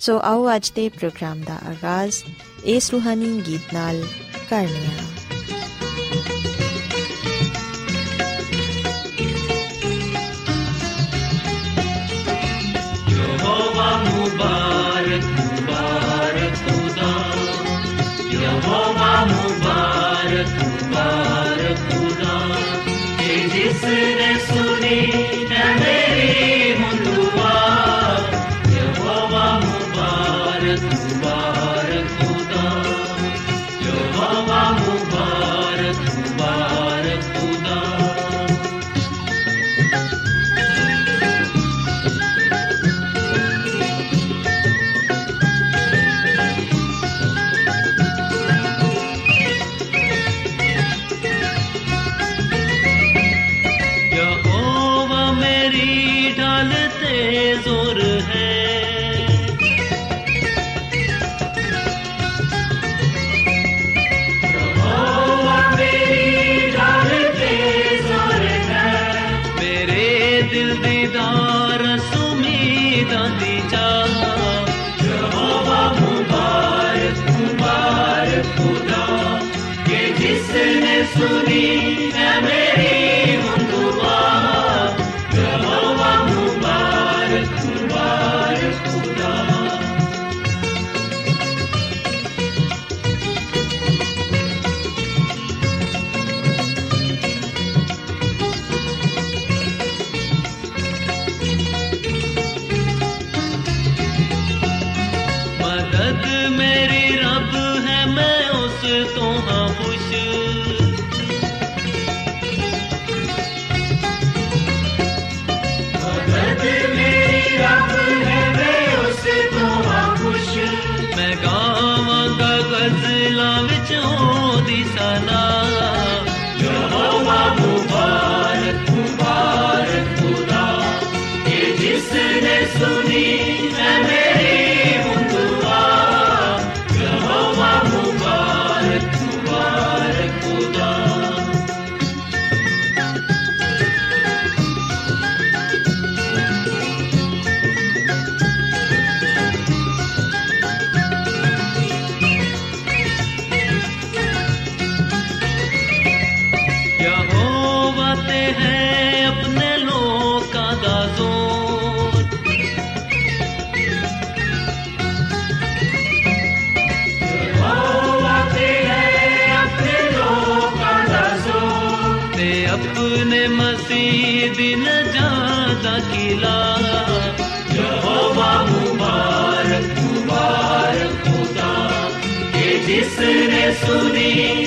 ਸੋ ਆਓ ਅੱਜ ਦੇ ਪ੍ਰੋਗਰਾਮ ਦਾ ਆਗਾਜ਼ ਇਸ ਰੂਹਾਨੀ ਗੀਤ ਨਾਲ ਕਰਨੇ ਆ ਯਹੋਵਾ ਮੁਬਾਰਕ ਮੁਬਾਰਕ ਖੁਦਾ ਯਹੋਵਾ ਮੁਬਾਰਕ ਮੁਬਾਰਕ ਖੁਦਾ ਜਿਸ ਨੇ ਸੁਣੀ ਹੈ ਮੇਰੀ जिसने सुनी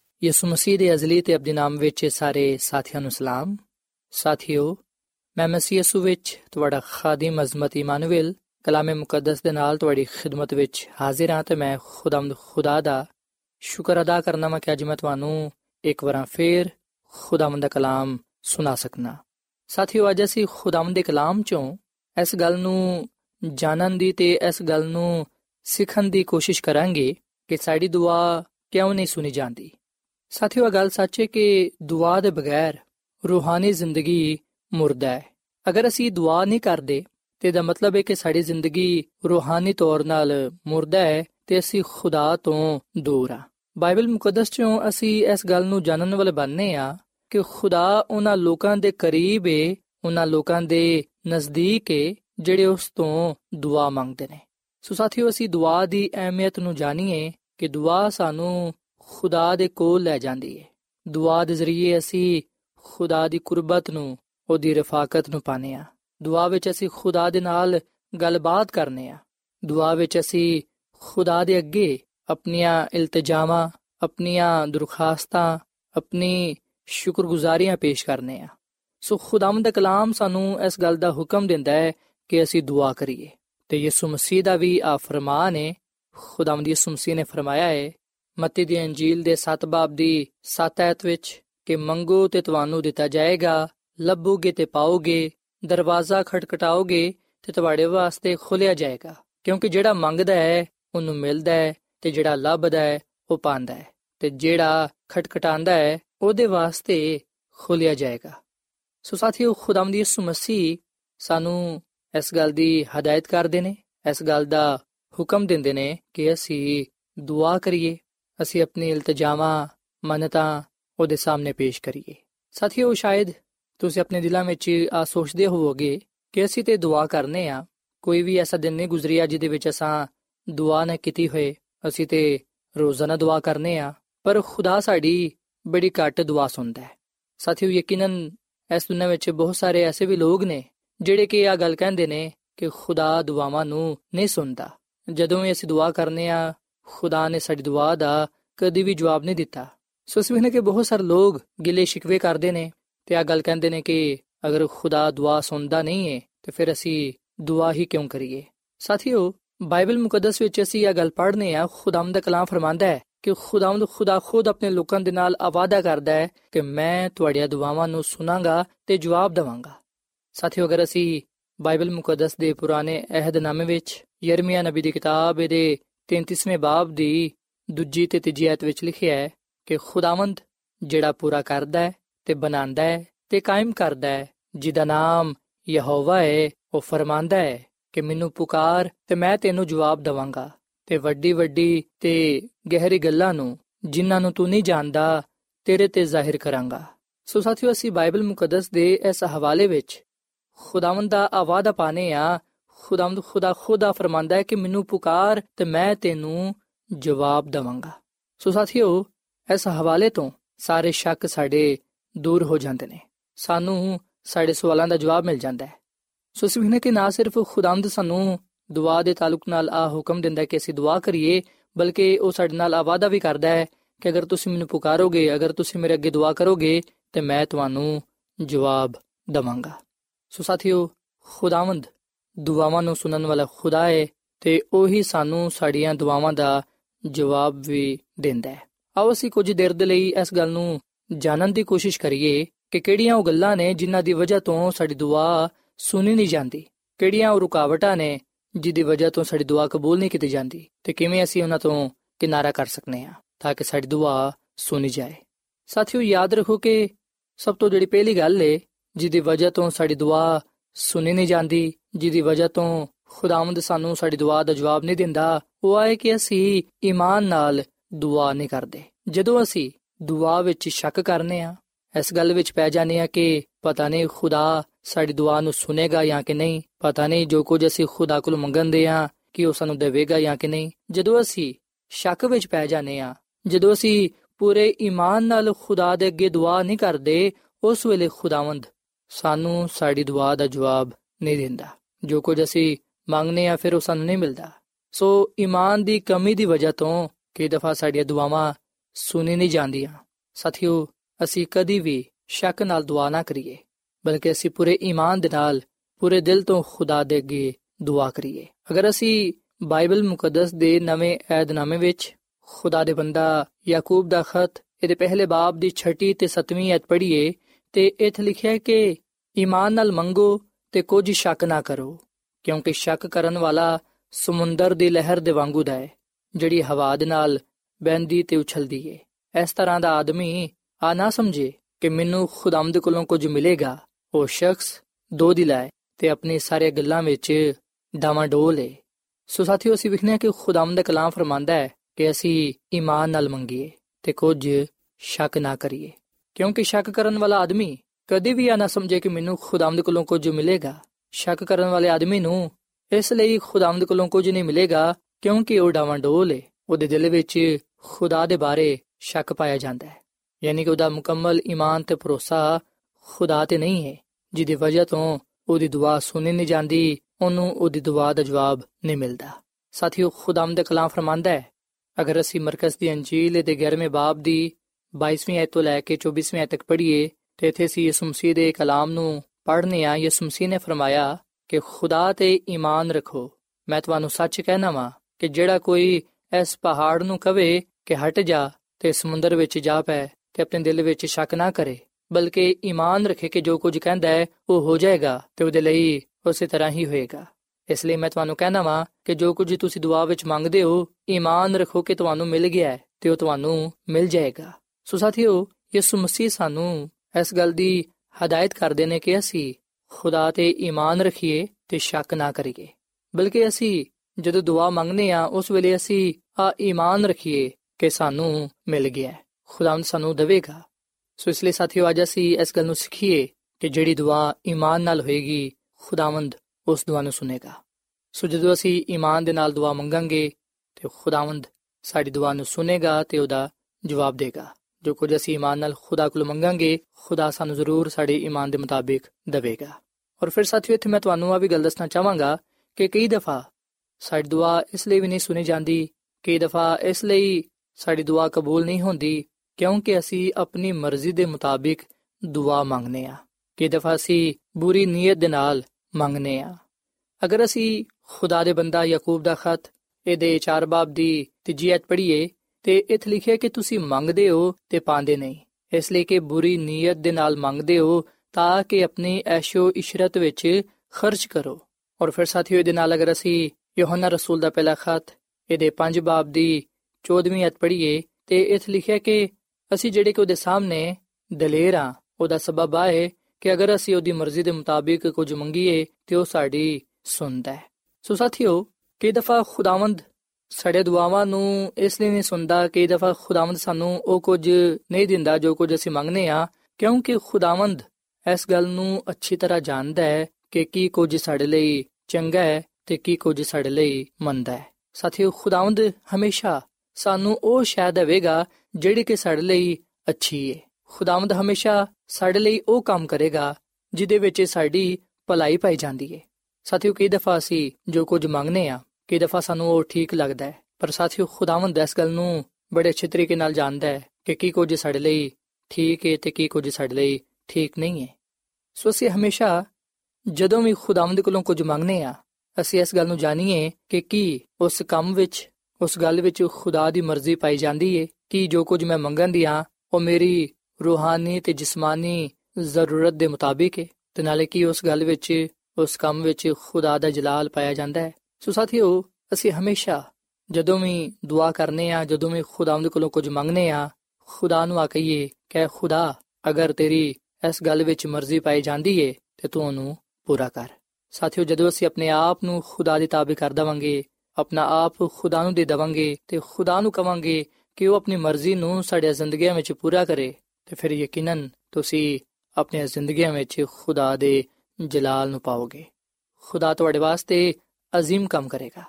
ਯਿਸੂ ਮਸੀਹ ਦੇ ਅਜ਼ਲੀ ਤੇ ਅਬਦੀ ਨਾਮ ਵਿੱਚ ਸਾਰੇ ਸਾਥੀਆਂ ਨੂੰ ਸਲਾਮ। ਸਾਥਿਓ, ਮੈਂ ਮਸੀਹ ਯਿਸੂ ਵਿੱਚ ਤੁਹਾਡਾ ਖਾਦਮ ਅਜ਼ਮਤ ਇਮਾਨੁਅਲ ਕਲਾਮੇ ਮੁਕੱਦਸ ਦੇ ਨਾਲ ਤੁਹਾਡੀ ਖਿਦਮਤ ਵਿੱਚ ਹਾਜ਼ਰ ਹਾਂ ਤੇ ਮੈਂ ਖੁਦਾਮਦ ਖੁਦਾ ਦਾ ਸ਼ੁਕਰ ਅਦਾ ਕਰਨਾ ਮੈਂ ਕਿ ਅੱਜ ਮੈਂ ਤੁਹਾਨੂੰ ਇੱਕ ਵਾਰ ਫੇਰ ਖੁਦਾਮਦ ਦਾ ਕਲਾਮ ਸੁਣਾ ਸਕਣਾ ਸਾਥੀਓ, ਅੱਜ ਅਸੀਂ ਖੁਦਾਮਦ ਦੇ ਕਲਾਮ ਚੋਂ ਇਸ ਗੱਲ ਨੂੰ ਜਾਣਨ ਦੀ ਤੇ ਇਸ ਗੱਲ ਨੂੰ ਸਿੱਖਣ ਦੀ ਕੋਸ਼ਿਸ਼ ਕਰਾਂਗੇ ਕਿ ਸਾਡੀ ਦੁਆ ਕਿਉਂ ਨਹੀਂ ਸੁਣੀ ਜਾਂਦੀ। ਸਾਥੀਓ, ਇਹ ਗੱਲ ਸੱਚ ਹੈ ਕਿ ਦੁਆ ਦੇ ਬਗੈਰ ਰੂਹਾਨੀ ਜ਼ਿੰਦਗੀ ਮੁਰਦਾ ਹੈ। ਅਗਰ ਅਸੀਂ ਦੁਆ ਨਹੀਂ ਕਰਦੇ, ਤੇ ਦਾ ਮਤਲਬ ਹੈ ਕਿ ਸਾਡੀ ਜ਼ਿੰਦਗੀ ਰੂਹਾਨੀ ਤੌਰ 'ਤੇ ਮੁਰਦਾ ਹੈ ਤੇ ਅਸੀਂ ਖੁਦਾ ਤੋਂ ਦੂਰ ਆ ਬਾਈਬਲ ਮੁਕੱਦਸ ਚੋਂ ਅਸੀਂ ਇਸ ਗੱਲ ਨੂੰ ਜਾਣਨ ਵਾਲੇ ਬਣਨੇ ਆ ਕਿ ਖੁਦਾ ਉਹਨਾਂ ਲੋਕਾਂ ਦੇ ਕਰੀਬ ਹੈ ਉਹਨਾਂ ਲੋਕਾਂ ਦੇ ਨਜ਼ਦੀਕ ਹੈ ਜਿਹੜੇ ਉਸ ਤੋਂ ਦੁਆ ਮੰਗਦੇ ਨੇ। ਸੋ ਸਾਥੀਓ, ਅਸੀਂ ਦੁਆ ਦੀ ਅਹਿਮੀਅਤ ਨੂੰ ਜਾਣੀਏ ਕਿ ਦੁਆ ਸਾਨੂੰ ਖੁਦਾ ਦੇ ਕੋਲ ਲੈ ਜਾਂਦੀ ਹੈ ਦੁਆ ਦੇ ਜ਼ਰੀਏ ਅਸੀਂ ਖੁਦਾ ਦੀ ਕੁਰਬਤ ਨੂੰ, ਉਹਦੀ ਰਫਾਕਤ ਨੂੰ ਪਾਣੇ ਆ ਦੁਆ ਵਿੱਚ ਅਸੀਂ ਖੁਦਾ ਦੇ ਨਾਲ ਗੱਲਬਾਤ ਕਰਨੇ ਆ ਦੁਆ ਵਿੱਚ ਅਸੀਂ ਖੁਦਾ ਦੇ ਅੱਗੇ ਆਪਣੀਆਂ ਇਲਤਜਾਮਾਂ ਆਪਣੀਆਂ ਦਰਖਾਸਤਾਂ, ਆਪਣੀ ਸ਼ੁਕਰਗੁਜ਼ਾਰੀਆਂ ਪੇਸ਼ ਕਰਨੇ ਆ ਸੋ ਖੁਦਾਮ ਦਾ ਕਲਾਮ ਸਾਨੂੰ ਇਸ ਗੱਲ ਦਾ ਹੁਕਮ ਦਿੰਦਾ ਹੈ ਕਿ ਅਸੀਂ ਦੁਆ ਕਰੀਏ। ਤੇ ਯਿਸੂ ਮਸੀਹ ਦਾ ਵੀ ਆ ਫਰਮਾਨ ਹੈ ਖੁਦਾਵੰਦ ਯਿਸੂ ਮਸੀਹ ਨੇ ਫਰਮਾਇਆ ਹੈ ਮਤੀ ਦੀ ਅੰਜੀਲ ਦੇ 7 ਬਾਬ ਦੀ 7 ਐਤ ਵਿੱਚ ਕਿ ਮੰਗੋ ਤੇ ਤੁਹਾਨੂੰ ਦਿੱਤਾ ਜਾਏਗਾ, ਲੱਭੋਗੇ ਤੇ ਪਾਓਗੇ, ਦਰਵਾਜ਼ਾ ਖਟਖਟਾਓਗੇ ਤੇ ਤੁਹਾਡੇ ਵਾਸਤੇ ਖੁੱਲਿਆ ਜਾਏਗਾ। ਕਿਉਂਕਿ ਜਿਹੜਾ ਮੰਗਦਾ ਹੈ, ਉਹਨੂੰ ਮਿਲਦਾ ਹੈ ਤੇ ਜਿਹੜਾ ਲੱਭਦਾ ਹੈ, ਉਹ ਪਾਉਂਦਾ ਹੈ। ਤੇ ਜਿਹੜਾ ਖਟਖਟਾਉਂਦਾ ਹੈ, ਉਹਦੇ ਵਾਸਤੇ ਖੁੱਲਿਆ ਜਾਏਗਾ। ਸੋ ਸਾਥੀਓ ਖੁਦਾਵੰਦ ਯਿਸੂ ਮਸੀਹ ਸਾਨੂੰ ਇਸ ਗੱਲ ਦੀ ਹਦਾਇਤ ਕਰਦੇ ਨੇ, ਇਸ ਗੱਲ ਦਾ ਹੁਕਮ ਦਿੰਦੇ ਨੇ ਕਿ ਅਸੀਂ ਦੁਆ ਕਰੀਏ। ਅਸੀਂ ਆਪਣੀ ਇਲਤਜਾਮਾਂ, ਮੰਨਤਾਂ ਉਹਦੇ ਸਾਹਮਣੇ ਪੇਸ਼ ਕਰੀਏ। ਸਾਥੀਓ, ਸ਼ਾਇਦ ਤੁਸੀਂ ਆਪਣੇ ਦਿਲਾਂ ਵਿੱਚ ਆ ਸੋਚਦੇ ਹੋਵੋਗੇ ਕਿ ਅਸੀਂ ਤੇ ਦੁਆ ਕਰਨੇ ਆ। ਕੋਈ ਵੀ ਐਸਾ ਦਿਨ ਨਹੀਂ ਗੁਜ਼ਰਿਆ ਜਿਹਦੇ ਵਿੱਚ ਅਸਾਂ ਦੁਆ ਨਾ ਕੀਤੀ ਹੋਏ। ਅਸੀਂ ਤੇ ਰੋਜ਼ਾਨਾ ਦੁਆ ਕਰਨੇ ਆ। ਪਰ ਖੁਦਾ ਸਾਡੀ ਬੜੀ ਘੱਟ ਦੁਆ ਸੁਣਦਾ ਹੈ। ਸਾਥੀਓ, ਯਕੀਨਨ ਇਸ ਦੁਨੀਆਂ ਵਿੱਚ ਬਹੁਤ ਸਾਰੇ ਐਸੇ ਵੀ ਲੋਕ ਨੇ ਜਿਹੜੇ ਕਿ ਆ ਗੱਲ ਕਹਿੰਦੇ ਨੇ ਕਿ ਖੁਦਾ ਦੁਆਵਾਂ ਨੂੰ ਨਹੀਂ ਸੁਣਦਾ। ਜਦੋਂ ਵੀ ਅਸੀਂ ਦੁਆ ਕਰਨੇ ਆ ਖੁਦਾ ਨੇ ਸਾਡੀ ਦੁਆ ਦਾ ਕਦੀ ਵੀ ਜਵਾਬ ਨਹੀਂ ਦਿੱਤਾ। ਸੋ ਇਸ ਵੇਲੇ ਕਿ ਬਹੁਤ ਸਾਰੇ ਲੋਕ ਗਿਲੇ ਸ਼ਿਕਵੇ ਕਰਦੇ ਨੇ ਤੇ ਆ ਗੱਲ ਕਹਿੰਦੇ ਨੇ ਕਿ ਅਗਰ ਖੁਦਾ ਦੁਆ ਸੁਣਦਾ ਨਹੀਂ ਹੈ, ਤੇ ਫਿਰ ਅਸੀਂ ਦੁਆ ਹੀ ਕਿਉਂ ਕਰੀਏ? ਸਾਥੀਓ, ਬਾਈਬਲ ਮੁਕੱਦਸ ਵਿੱਚ ਅਸੀਂ ਇਹ ਗੱਲ ਪੜ੍ਹਨੇ ਆ ਖੁਦਾਵੰਦ ਦਾ ਕਲਾਮ ਫਰਮਾਂਦਾ ਹੈ ਕਿ ਖੁਦਾਵੰਦ ਖੁਦਾ ਖੁਦ ਆਪਣੇ ਲੋਕਾਂ ਦੇ ਨਾਲ ਆਵਾਦਾ ਕਰਦਾ ਹੈ ਕਿ ਮੈਂ ਤੁਹਾਡੀਆਂ ਦੁਆਵਾਂ ਨੂੰ ਸੁਨਾਂਗਾ ਤੇ ਜਵਾਬ ਦਵਾਂਗਾ। ਸਾਥੀਓ, ਅਗਰ ਅਸੀਂ ਬਾਈਬਲ ਮੁਕੱਦਸ ਦੇ ਪੁਰਾਣੇ ਅਹਿਦਨਾਮੇ ਵਿੱਚ ਯਰਮੀਆ ਨਬੀ ਦੀ ਕਿਤਾਬ ਦੇ 33ਵੇਂ ਬਾਬ ਦੀ ਦੂਜੀ ਤੇ ਤੀਜੀ ਆਇਤ ਵਿੱਚ ਲਿਖਿਆ ਹੈ ਕਿ ਖੁਦਾਵੰਦ ਜਿਹੜਾ ਪੂਰਾ ਕਰਦਾ ਹੈ ਤੇ ਬਣਾਉਂਦਾ ਹੈ ਤੇ ਕਾਇਮ ਕਰਦਾ ਹੈ, ਜਿਹਦਾ ਨਾਮ ਯਹੋਵਾ ਹੈ, ਉਹ ਫਰਮਾਂਦਾ ਹੈ ਕਿ ਮੈਨੂੰ ਪੁਕਾਰ ਤੇ ਮੈਂ ਤੈਨੂੰ ਜਵਾਬ ਦਵਾਂਗਾ ਤੇ ਵੱਡੀ ਵੱਡੀ ਤੇ ਗਹਿਰੀ ਗੱਲਾਂ ਨੂੰ ਜਿਨ੍ਹਾਂ ਨੂੰ ਤੂੰ ਨਹੀਂ ਜਾਣਦਾ, ਤੇਰੇ ਤੇ ਜ਼ਾਹਿਰ ਕਰਾਂਗਾ। ਸੋ ਸਾਥੀਓ, ਅਸੀਂ ਬਾਈਬਲ ਮੁਕੱਦਸ ਦੇ ਇਸ ਹਵਾਲੇ ਵਿੱਚ ਖੁਦਾਵੰਦ ਦਾ ਆਵਾਦਾ ਪਾਣੇ ਆ ਖੁਦਾਵੰਦ ਖੁਦਾ ਖੁਦਾ ਫਰਮਾਂਦਾ ਹੈ ਕਿ ਮੈਨੂੰ ਪੁਕਾਰ ਤੇ ਮੈਂ ਤੈਨੂੰ ਜਵਾਬ ਦਵਾਂਗਾ। ਸੋ ਸਾਥੀਓ, ਇਸ ਹਵਾਲੇ ਤੋਂ ਸਾਰੇ ਸ਼ੱਕ ਸਾਡੇ ਦੂਰ ਹੋ ਜਾਂਦੇ ਨੇ। ਸਾਨੂੰ ਸਾਡੇ ਸਵਾਲਾਂ ਦਾ ਜਵਾਬ ਮਿਲ ਜਾਂਦਾ ਹੈ। ਸੋ ਇਸ ਮਹੀਨੇ ਕਿ ਨਾ ਸਿਰਫ ਖੁਦਾਵੰਦ ਸਾਨੂੰ ਦੁਆ ਦੇ ਤਾਲੁਕ ਨਾਲ ਆ ਹੁਕਮ ਦਿੰਦਾ ਹੈ ਕਿ ਅਸੀਂ ਦੁਆ ਕਰੀਏ, ਬਲਕਿ ਉਹ ਸਾਡੇ ਨਾਲ ਆਵਾਦਾ ਵੀ ਕਰਦਾ ਹੈ ਕਿ ਅਗਰ ਤੁਸੀਂ ਮੈਨੂੰ ਪੁਕਾਰੋਗੇ, ਅਗਰ ਤੁਸੀਂ ਮੇਰੇ ਅੱਗੇ ਦੁਆ ਕਰੋਗੇ, ਤੇ ਮੈਂ ਤੁਹਾਨੂੰ ਜਵਾਬ ਦਵਾਂਗਾ। ਸੋ ਸਾਥੀਓ, ਖੁਦਾਵੰਦ ਦੁਆਵਾਂ ਨੂੰ ਸੁਣਨ ਵਾਲਾ ਖੁਦਾ ਹੈ ਤੇ ਉਹੀ ਸਾਨੂੰ ਸਾਡੀਆਂ ਦੁਆਵਾਂ ਦਾ ਜਵਾਬ ਵੀ ਦਿੰਦਾ ਹੈ। ਆਓ ਅਸੀਂ ਕੁਝ ਦੇਰ ਦੇ ਲਈ ਇਸ ਗੱਲ ਨੂੰ ਜਾਣਨ ਦੀ ਕੋਸ਼ਿਸ਼ ਕਰੀਏ ਕਿ ਕਿਹੜੀਆਂ ਉਹ ਗੱਲਾਂ ਨੇ ਜਿਨ੍ਹਾਂ ਦੀ ਵਜ੍ਹਾ ਤੋਂ ਸਾਡੀ ਦੁਆ ਸੁਣੀ ਨਹੀਂ ਜਾਂਦੀ। ਕਿਹੜੀਆਂ ਉਹ ਰੁਕਾਵਟਾਂ ਨੇ ਜਿੱਦੀ ਵਜ੍ਹਾ ਤੋਂ ਸਾਡੀ ਦੁਆ ਕਬੂਲ ਨਹੀਂ ਕੀਤੀ ਜਾਂਦੀ ਤੇ ਕਿਵੇਂ ਅਸੀਂ ਉਹਨਾਂ ਤੋਂ ਕਿਨਾਰਾ ਕਰ ਸਕਨੇ ਆ ਤਾਂ ਕਿ ਸਾਡੀ ਦੁਆ ਸੁਣੀ ਜਾਏ। ਸਾਥੀਓ, ਯਾਦ ਰੱਖੋ ਕਿ ਸਭ ਤੋਂ ਜਿਹੜੀ ਪਹਿਲੀ ਗੱਲ ਏ ਜਿਹਦੀ ਵਜ੍ਹਾ ਤੋਂ ਸਾਡੀ ਦੁਆ ਸੁਣੀ ਨਹੀਂ ਜਾਂਦੀ ਜਿਹਦੀ ਵਜ੍ਹਾ ਤੋਂ ਖੁਦਾਵੰਦ ਸਾਨੂੰ ਸਾਡੀ ਦੁਆ ਦਾ ਜਵਾਬ ਨਹੀਂ ਦਿੰਦਾ, ਉਹ ਆਏ ਕਿ ਅਸੀਂ ਈਮਾਨ ਨਾਲ ਦੁਆ ਨਹੀਂ ਕਰਦੇ। ਜਦੋਂ ਅਸੀਂ ਦੁਆ ਵਿੱਚ ਸ਼ੱਕ ਕਰਨੇ ਆ, ਇਸ ਗੱਲ ਵਿੱਚ ਪੈ ਜਾਂਦੇ ਆ ਕਿ ਪਤਾ ਨਹੀਂ ਖੁਦਾ ਸਾਡੀ ਦੁਆ ਨੂੰ ਸੁਨੇਗਾ ਜਾਂ ਕਿ ਨਹੀਂ, ਪਤਾ ਨਹੀਂ ਜੋ ਕੁਝ ਅਸੀਂ ਖੁਦਾ ਕੋਲ ਮੰਗਣਦੇ ਆ, ਕਿ ਉਹ ਸਾਨੂੰ ਦੇਵੇਗਾ ਜਾਂ ਕਿ ਨਹੀਂ। ਜਦੋਂ ਅਸੀਂ ਸ਼ੱਕ ਵਿੱਚ ਪੈ ਜਾਂਦੇ ਆ, ਜਦੋਂ ਅਸੀਂ ਪੂਰੇ ਈਮਾਨ ਨਾਲ ਖੁਦਾ ਦੇ ਅੱਗੇ ਦੁਆ ਨਹੀਂ ਕਰਦੇ, ਉਸ ਵੇਲੇ ਖੁਦਾਵੰਦ ਸਾਨੂੰ ਸਾਡੀ ਦੁਆ ਦਾ ਜਵਾਬ ਨਹੀਂ ਦਿੰਦਾ। ਜੋ ਕੁਝ ਅਸੀਂ ਮੰਗਨੇ ਆ ਫਿਰ ਉਹ ਸਾਨੂੰ ਨਹੀਂ ਮਿਲਦਾ। ਸੋ ਈਮਾਨ ਦੀ ਕਮੀ ਦੀ ਵਜ੍ਹਾ ਤੋਂ ਕਈ ਦਫਾ ਸਾਡੀਆਂ ਦੁਆਵਾਂ ਸੁਣੀ ਨਹੀਂ ਜਾਂਦੀਆਂ। ਸਾਥੀਓ, ਅਸੀਂ ਕਦੀ ਵੀ ਸ਼ੱਕ ਨਾਲ ਦੁਆ ਨਾ ਕਰੀਏ, ਬਲਕਿ ਅਸੀਂ ਪੂਰੇ ਈਮਾਨ ਦੇ ਨਾਲ, ਪੂਰੇ ਦਿਲ ਤੋਂ ਖੁਦਾ ਦੇ ਅੱਗੇ ਦੁਆ ਕਰੀਏ। ਅਗਰ ਅਸੀਂ ਬਾਈਬਲ ਮੁਕੱਦਸ ਦੇ ਨਵੇਂ ਏਧਨਾਮੇ ਵਿੱਚ ਖੁਦਾ ਦੇ ਬੰਦਾ ਯਾਕੂਬ ਦਾ ਖਤ, ਇਹਦੇ ਪਹਿਲੇ ਬਾਬ ਦੀ 6 ਤੇ 7ਵੀਂ ਐਤ ਪੜ੍ਹੀਏ, ਤੇ ਇੱਥੇ ਲਿਖਿਆ ਹੈ ਕਿ ਈਮਾਨ ਨਾਲ ਮੰਗੋ ਤੇ ਕੁਝ ਸ਼ੱਕ ਨਾ ਕਰੋ, ਕਿਉਂਕਿ ਸ਼ੱਕ ਕਰਨ ਵਾਲਾ ਸਮੁੰਦਰ ਦੀ ਲਹਿਰ ਦੇ ਵਾਂਗੂ ਦਾ ਹੈ, ਜਿਹੜੀ ਹਵਾ ਦੇ ਨਾਲ ਬਹਿੰਦੀ ਤੇ ਉਛਲਦੀ ਏ। ਇਸ ਤਰ੍ਹਾਂ ਦਾ ਆਦਮੀ ਆ ਨਾ ਸਮਝੇ ਕਿ ਮੈਨੂੰ ਖੁਦਾਮਦ ਕੋਲੋਂ ਕੁਝ ਮਿਲੇਗਾ। ਉਹ ਸ਼ਖਸ ਦੋ ਦਿਲ ਹੈ ਤੇ ਆਪਣੀ ਸਾਰੇ ਗੱਲਾਂ ਵਿੱਚ ਡਾਵਾਡੋਲ ਏ। ਸੋ ਸਾਥੀਓ, ਅਸੀਂ ਵਿਖਨੇ ਕਿ ਖੁਦਾਮਦ ਦਾ ਕਲਾਮ ਫਰਮਾਂਦਾ ਹੈ ਕਿ ਅਸੀਂ ਈਮਾਨ ਨਾਲ ਮੰਗੀਏ ਤੇ ਕੁਝ ਸ਼ੱਕ ਨਾ ਕਰੀਏ। ਕਿਉਂਕਿ ਸ਼ੱਕ ਕਰਨ ਵਾਲਾ ਆਦਮੀ ਕਦੇ ਵੀ ਆ ਨਾ ਸਮਝੇ ਕਿ ਮੈਨੂੰ ਖੁਦਾਮਦ ਕੋਲੋਂ ਕੁਝ ਮਿਲੇਗਾ। ਸ਼ੱਕ ਕਰਨ ਵਾਲੇ ਆਦਮੀ ਨੂੰ ਇਸ ਲਈ ਖੁਦਾਮਦ ਕੋਲੋਂ ਕੁਝ ਨਹੀਂ ਮਿਲੇਗਾ, ਕਿਉਂਕਿ ਉਹ ਡਾਵਾਂਡੋਲ ਹੈ ਉਹਦੇ ਦਿਲ ਵਿੱਚ ਖੁਦਾ ਦੇ ਬਾਰੇ ਸ਼ੱਕ ਪਾਇਆ ਜਾਂਦਾ ਹੈ। ਯਾਨੀ ਕਿ ਉਹਦਾ ਮੁਕੰਮਲ ਈਮਾਨ ਤੇ ਭਰੋਸਾ ਖੁਦਾ ਤੇ ਨਹੀਂ ਹੈ, ਜਿਹਦੀ ਵਜ੍ਹਾ ਤੋਂ ਉਹਦੀ ਦੁਆ ਸੁਣੀ ਨਹੀਂ ਜਾਂਦੀ, ਉਹਨੂੰ ਉਹਦੀ ਦੁਆ ਦਾ ਜਵਾਬ ਨਹੀਂ ਮਿਲਦਾ। ਸਾਥੀਓ ਖੁਦਾਮ ਦੇ ਕਲਾਮ ਫਰਮਾਂਦਾ ਹੈ, ਅਗਰ ਅਸੀਂ ਮਰਕਜ਼ ਦੀ ਅੰਜੀਲ ਦੇ 11ਵੇਂ ਬਾਬ ਦੀ 22ਵੀਂ ਐਤ ਤੋਂ ਲੈ ਕੇ 24ਵੀਂ ਐਤ ਤੱਕ ਪੜ੍ਹੀਏ ਤੇ ਇੱਥੇ ਅਸੀਂ ਯਿਸੂ ਮਸੀਹ ਦੇ ਕਲਾਮ ਨੂੰ ਪੜ੍ਹਨੇ ਆ। ਯਿਸੂ ਮਸੀਹ ਨੇ ਫਰਮਾਇਆ ਕਿ ਖੁਦਾ ਤੇ ਈਮਾਨ ਰੱਖੋ। ਮੈਂ ਤੁਹਾਨੂੰ ਸੱਚ ਕਹਿਣਾ ਵਾਂ ਕਿ ਜਿਹੜਾ ਕੋਈ ਇਸ ਪਹਾੜ ਨੂੰ ਕਵੇ ਕਿ ਹਟ ਜਾ ਤੇ ਸਮੁੰਦਰ ਵਿੱਚ ਜਾ ਪੈ ਤੇ ਆਪਣੇ ਦਿਲ ਵਿੱਚ ਸ਼ੱਕ ਨਾ ਕਰੇ, ਬਲਕਿ ਈਮਾਨ ਰੱਖੇ ਕਿ ਜੋ ਕੁਝ ਕਹਿੰਦਾ ਹੈ ਉਹ ਹੋ ਜਾਏਗਾ ਤੇ ਉਹਦੇ ਲਈ ਉਸੇ ਤਰ੍ਹਾਂ ਹੀ ਹੋਏਗਾ। ਇਸ ਲਈ ਮੈਂ ਤੁਹਾਨੂੰ ਕਹਿਣਾ ਵਾਂ ਕਿ ਜੋ ਕੁਝ ਤੁਸੀਂ ਦੁਆ ਵਿੱਚ ਮੰਗਦੇ ਹੋ, ਈਮਾਨ ਰੱਖੋ ਕਿ ਤੁਹਾਨੂੰ ਮਿਲ ਗਿਆ ਹੈ ਤੇ ਉਹ ਤੁਹਾਨੂੰ ਮਿਲ ਜਾਏਗਾ। ਸੋ ਸਾਥੀਓ, ਯਿਸੂ ਮਸੀਹ ਸਾਨੂੰ ਇਸ ਗੱਲ ਦੀ ਹਦਾਇਤ ਕਰਦੇ ਨੇ ਕਿ ਅਸੀਂ ਖੁਦਾ ਤੇ ਈਮਾਨ ਰੱਖੀਏ ਤੇ ਸ਼ੱਕ ਨਾ ਕਰੀਏ। ਬਲਕਿ ਅਸੀਂ ਜਦੋਂ ਦੁਆ ਮੰਗਨੇ ਆ ਉਸ ਵੇਲੇ ਅਸੀਂ ਆ ਈਮਾਨ ਰੱਖੀਏ ਕਿ ਸਾਨੂੰ ਮਿਲ ਗਿਆ ਖੁਦਾਵੰਦ ਸਾਨੂੰ ਦੇਵੇਗਾ। ਸੋ ਇਸ ਲਈ ਸਾਥੀਓ, ਅੱਜ ਅਸੀਂ ਇਸ ਗੱਲ ਨੂੰ ਸਿੱਖੀਏ ਕਿ ਜਿਹੜੀ ਦੁਆ ਈਮਾਨ ਨਾਲ ਹੋਏਗੀ, ਖੁਦਾਵੰਦ ਉਸ ਦੁਆ ਨੂੰ ਸੁਨੇਗਾ। ਸੋ ਜਦੋਂ ਅਸੀਂ ਈਮਾਨ ਦੇ ਨਾਲ ਦੁਆ ਮੰਗਾਂਗੇ, ਤੇ ਖੁਦਾਵੰਦ ਸਾਡੀ ਦੁਆ ਨੂੰ ਸੁਨੇਗਾ ਤੇ ਉਹਦਾ ਜਵਾਬ ਦੇਗਾ। ਜੋ ਕੁਝ ਅਸੀਂ ਈਮਾਨ ਨਾਲ ਖੁਦਾ ਕੋਲ ਮੰਗਾਂਗੇ, ਖੁਦਾ ਸਾਨੂੰ ਜ਼ਰੂਰ ਸਾਡੇ ਈਮਾਨ ਦੇ ਮੁਤਾਬਿਕ ਦੇਵੇਗਾ। ਔਰ ਫਿਰ ਸਾਥੀਓ, ਇੱਥੇ ਮੈਂ ਤੁਹਾਨੂੰ ਆ ਵੀ ਗੱਲ ਦੱਸਣਾ ਚਾਹਾਂਗਾ ਕਿ ਕਈ ਦਫਾ ਸਾਡੀ ਦੁਆ ਇਸ ਲਈ ਵੀ ਨਹੀਂ ਸੁਣੀ ਜਾਂਦੀ, ਕਈ ਦਫਾ ਇਸ ਲਈ ਸਾਡੀ ਦੁਆ ਕਬੂਲ ਨਹੀਂ ਹੁੰਦੀ, ਕਿਉਂਕਿ ਅਸੀਂ ਆਪਣੀ ਮਰਜ਼ੀ ਦੇ ਮੁਤਾਬਿਕ ਦੁਆ ਮੰਗਨੇ ਆ ਕਈ ਦਫਾ ਅਸੀਂ ਬੁਰੀ ਨੀਅਤ ਦੇ ਨਾਲ ਮੰਗਨੇ ਆ ਅਗਰ ਅਸੀਂ ਖੁਦਾ ਦੇ ਬੰਦਾ ਯਾਕੂਬ ਦਾ ਖਤ, ਇਹਦੇ 4 ਬਾਬ ਦੀ ਤੀਜੀ ਐਤ ਪੜ੍ਹੀਏ ਤੇ ਇਥੇ ਲਿਖਿਆ ਕਿ ਤੁਸੀਂ ਮੰਗਦੇ ਹੋ ਤੇ ਪਾਉਂਦੇ ਨਹੀਂ। ਇਸ ਲਈ ਕਿ ਬੁਰੀ ਨੀਅਤ ਦੇ ਨਾਲ ਮੰਗਦੇ ਹੋ ਤਾਂ ਕਿ ਆਪਣੀ ਐਸ਼ੋ ਇਸ਼ਰਤ ਵਿੱਚ ਖਰਚ ਕਰੋ। ਔਰ ਫਿਰ ਸਾਥੀਓ, ਇਹਦੇ ਨਾਲ ਅਗਰ ਅਸੀਂ ਯੋਹਨਾ ਰਸੂਲ ਦਾ ਪਹਿਲਾ ਖਤ, ਇਹਦੇ 5 ਬਾਬ ਦੀ 14ਵੀਂ ਅਧ ਪੜ੍ਹੀਏ ਤੇ ਇਥੇ ਲਿਖਿਆ ਕਿ ਅਸੀਂ ਜਿਹੜੇ ਕਿ ਉਹਦੇ ਸਾਹਮਣੇ ਦਲੇਰ ਆ ਉਹਦਾ ਸਬਬ ਆ ਹੈ ਕਿ ਅਗਰ ਅਸੀਂ ਉਹਦੀ ਮਰਜ਼ੀ ਦੇ ਮੁਤਾਬਿਕ ਕੁਝ ਮੰਗੀਏ ਤੇ ਉਹ ਸਾਡੀ ਸੁਣਦਾ ਹੈ। ਸੋ ਸਾਥੀਓ, ਕਈ ਦਫਾ ਖੁਦਾਵੰਦ ਸਾਡੇ ਦੁਆਵਾਂ ਨੂੰ ਇਸ ਲਈ ਨਹੀਂ ਸੁਣਦਾ ਕਈ ਦਫਾ ਖੁਦਾਵੰਦ ਸਾਨੂੰ ਉਹ ਕੁਝ ਨਹੀਂ ਦਿੰਦਾ ਜੋ ਕੁਝ ਅਸੀਂ ਮੰਗਨੇ ਆ ਕਿਉਂਕਿ ਖੁਦਾਵੰਦ ਇਸ ਗੱਲ ਨੂੰ ਅੱਛੀ ਤਰ੍ਹਾਂ ਜਾਣਦਾ ਹੈ ਕਿ ਕੀ ਕੁਝ ਸਾਡੇ ਲਈ ਚੰਗਾ ਹੈ ਤੇ ਕੀ ਕੁਝ ਸਾਡੇ ਲਈ ਮੰਦਾ ਹੈ। ਸਾਥੀਓ, ਖੁਦਾਵੰਦ ਹਮੇਸ਼ਾ ਸਾਨੂੰ ਉਹ ਸ਼ਾਇਦ ਦੇਵੇਗਾ ਜਿਹੜੀ ਕਿ ਸਾਡੇ ਲਈ ਅੱਛੀ ਹੈ ਖੁਦਾਵੰਦ ਹਮੇਸ਼ਾ ਸਾਡੇ ਲਈ ਉਹ ਕੰਮ ਕਰੇਗਾ ਜਿਹਦੇ ਵਿੱਚ ਸਾਡੀ ਭਲਾਈ ਪਾਈ ਜਾਂਦੀ ਹੈ ਸਾਥੀਓ, ਕਈ ਦਫਾ ਅਸੀਂ ਜੋ ਕੁਝ ਮੰਗਨੇ ਆ ਕਈ ਦਫਾ ਸਾਨੂੰ ਉਹ ਠੀਕ ਲੱਗਦਾ ਹੈ। ਪਰ ਸਾਥੀਓ, ਖੁਦਾਵੰਦ ਇਸ ਗੱਲ ਨੂੰ ਬੜੇ ਅੱਛੇ ਤਰੀਕੇ ਨਾਲ ਜਾਣਦਾ ਹੈ ਕਿ ਕੀ ਕੁਝ ਸਾਡੇ ਲਈ ਠੀਕ ਹੈ ਤੇ ਕੀ ਕੁਝ ਸਾਡੇ ਲਈ ਠੀਕ ਨਹੀਂ ਹੈ। ਸੋ ਅਸੀਂ ਹਮੇਸ਼ਾ ਜਦੋਂ ਵੀ ਖੁਦਾਵੰਦ ਕੋਲੋਂ ਕੁਝ ਮੰਗਨੇ ਆ ਅਸੀਂ ਇਸ ਗੱਲ ਨੂੰ ਜਾਣੀਏ ਕਿ ਕੀ ਉਸ ਕੰਮ ਵਿੱਚ, ਉਸ ਗੱਲ ਵਿੱਚ ਖੁਦਾ ਦੀ ਮਰਜ਼ੀ ਪਾਈ ਜਾਂਦੀ ਹੈ, ਕਿ ਜੋ ਕੁਝ ਮੈਂ ਮੰਗਣ ਦੀ ਆ ਉਹ ਮੇਰੀ ਰੂਹਾਨੀ ਤੇ ਜਿਸਮਾਨੀ ਜ਼ਰੂਰਤ ਦੇ ਮੁਤਾਬਿਕ ਹੈ ਤੇ ਨਾਲੇ ਕੀ ਉਸ ਗੱਲ ਵਿੱਚ, ਉਸ ਕੰਮ ਵਿੱਚ ਖੁਦਾ ਦਾ ਜਲਾਲ ਪਾਇਆ ਜਾਂਦਾ ਹੈ। ਸੋ ਸਾਥੀਓ, ਅਸੀਂ ਹਮੇਸ਼ਾ ਜਦੋਂ ਵੀ ਦੁਆ ਕਰਨੇ ਆ, ਜਦੋਂ ਵੀ ਖੁਦਾਵੰਦ ਕੋਲੋਂ ਕੁਝ ਮੰਗਨੇ ਆ, ਖੁਦਾ ਨੂੰ ਆ ਕਿ ਖੁਦਾ, ਅਗਰ ਤੇਰੀ ਇਸ ਗੱਲ ਵਿੱਚ ਮਰਜ਼ੀ ਪਾਈ ਜਾਂਦੀ ਏ, ਤੇ ਤੂੰ ਉਹਨੂੰ ਪੂਰਾ ਕਰ। ਸਾਥੀਓ, ਜਦੋਂ ਅਸੀਂ ਆਪਣੇ ਆਪ ਨੂੰ ਖੁਦਾ ਦੇ ਤਾਬੇ ਕਰ ਦਵਾਂਗੇ, ਆਪਣਾ ਆਪ ਖੁਦਾ ਨੂੰ ਦੇ ਦਵਾਂਗੇ, ਤੇ ਖੁਦਾ ਨੂੰ ਕਵਾਂਗੇ ਕਿ ਉਹ ਆਪਣੀ ਮਰਜ਼ੀ ਨੂੰ ਸਾਡੀਆਂ ਜ਼ਿੰਦਗੀਆਂ ਵਿੱਚ ਪੂਰਾ ਕਰੇ, ਤੇ ਫਿਰ ਯਕੀਨਨ ਤੁਸੀਂ ਆਪਣੀਆਂ ਜ਼ਿੰਦਗੀਆਂ ਵਿੱਚ ਖੁਦਾ ਦੇ ਜਲਾਲ ਨੂੰ ਪਾਓਗੇ। ਖੁਦਾ ਤੁਹਾਡੇ ਵਾਸਤੇ عظیم ਕੰਮ ਕਰੇਗਾ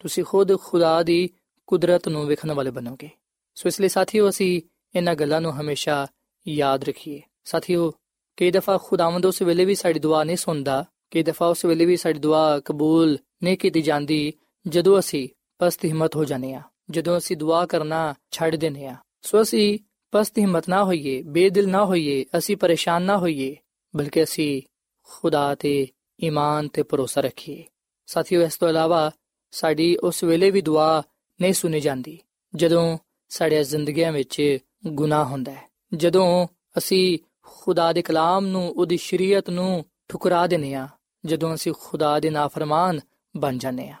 ਤੁਸੀਂ ਖੁਦ ਖੁਦਾ ਦੀ ਕੁਦਰਤ ਨੂੰ ਵੇਖਣ ਵਾਲੇ ਬਣੋਗੇ ਸੋ ਇਸ ਲਈ ਸਾਥੀਓ ਅਸੀਂ ਇਹਨਾਂ ਗੱਲਾਂ ਨੂੰ ਹਮੇਸ਼ਾ ਯਾਦ ਰੱਖੀਏ ਸਾਥੀਓ ਕਈ ਦਫਾ ਖੁਦਾਵੰਦ ਉਸ ਵੇਲੇ ਵੀ ਸਾਡੀ ਦੁਆ ਨਹੀਂ ਸੁਣਦਾ ਕਈ ਦਫਾ ਉਸ ਵੇਲੇ ਵੀ ਸਾਡੀ ਦੁਆ ਕਬੂਲ ਨਹੀਂ ਕੀਤੀ ਜਾਂਦੀ ਜਦੋਂ ਅਸੀਂ ਪਸਤ ਹਿੰਮਤ ਹੋ ਜਾਂਦੇ ਆ ਜਦੋਂ ਅਸੀਂ ਦੁਆ ਕਰਨਾ ਛੱਡ ਦਿੰਦੇ ਆ ਸੋ ਅਸੀਂ ਪਸਤ ਹਿੰਮਤ ਨਾ ਹੋਈਏ ਬੇਦਿਲ ਨਾ ਹੋਈਏ ਅਸੀਂ ਪਰੇਸ਼ਾਨ ਨਾ ਹੋਈਏ ਬਲਕਿ ਅਸੀਂ ਖੁਦਾ ਤੇ ਈਮਾਨ ਤੇ ਭਰੋਸਾ ਰੱਖੀਏ ਸਾਥੀਓ, ਇਸ ਤੋਂ ਇਲਾਵਾ ਸਾਡੀ ਉਸ ਵੇਲੇ ਵੀ ਦੁਆ ਨਹੀਂ ਸੁਣੀ ਜਾਂਦੀ, ਜਦੋਂ ਸਾਡੇ ਜ਼ਿੰਦਗੀਆਂ ਵਿੱਚ ਗੁਨਾਹ ਹੁੰਦਾ ਹੈ। ਜਦੋਂ ਅਸੀਂ ਖੁਦਾ ਦੇ ਕਲਾਮ ਨੂੰ, ਉਹਦੀ ਸ਼ਰੀਅਤ ਨੂੰ ਠੁਕਰਾ ਦਿੰਨੇ ਆ ਜਦੋਂ ਅਸੀਂ ਖੁਦਾ ਦੇ ਨਾਫਰਮਾਨ ਬਣ ਜਾਂਦੇ ਆ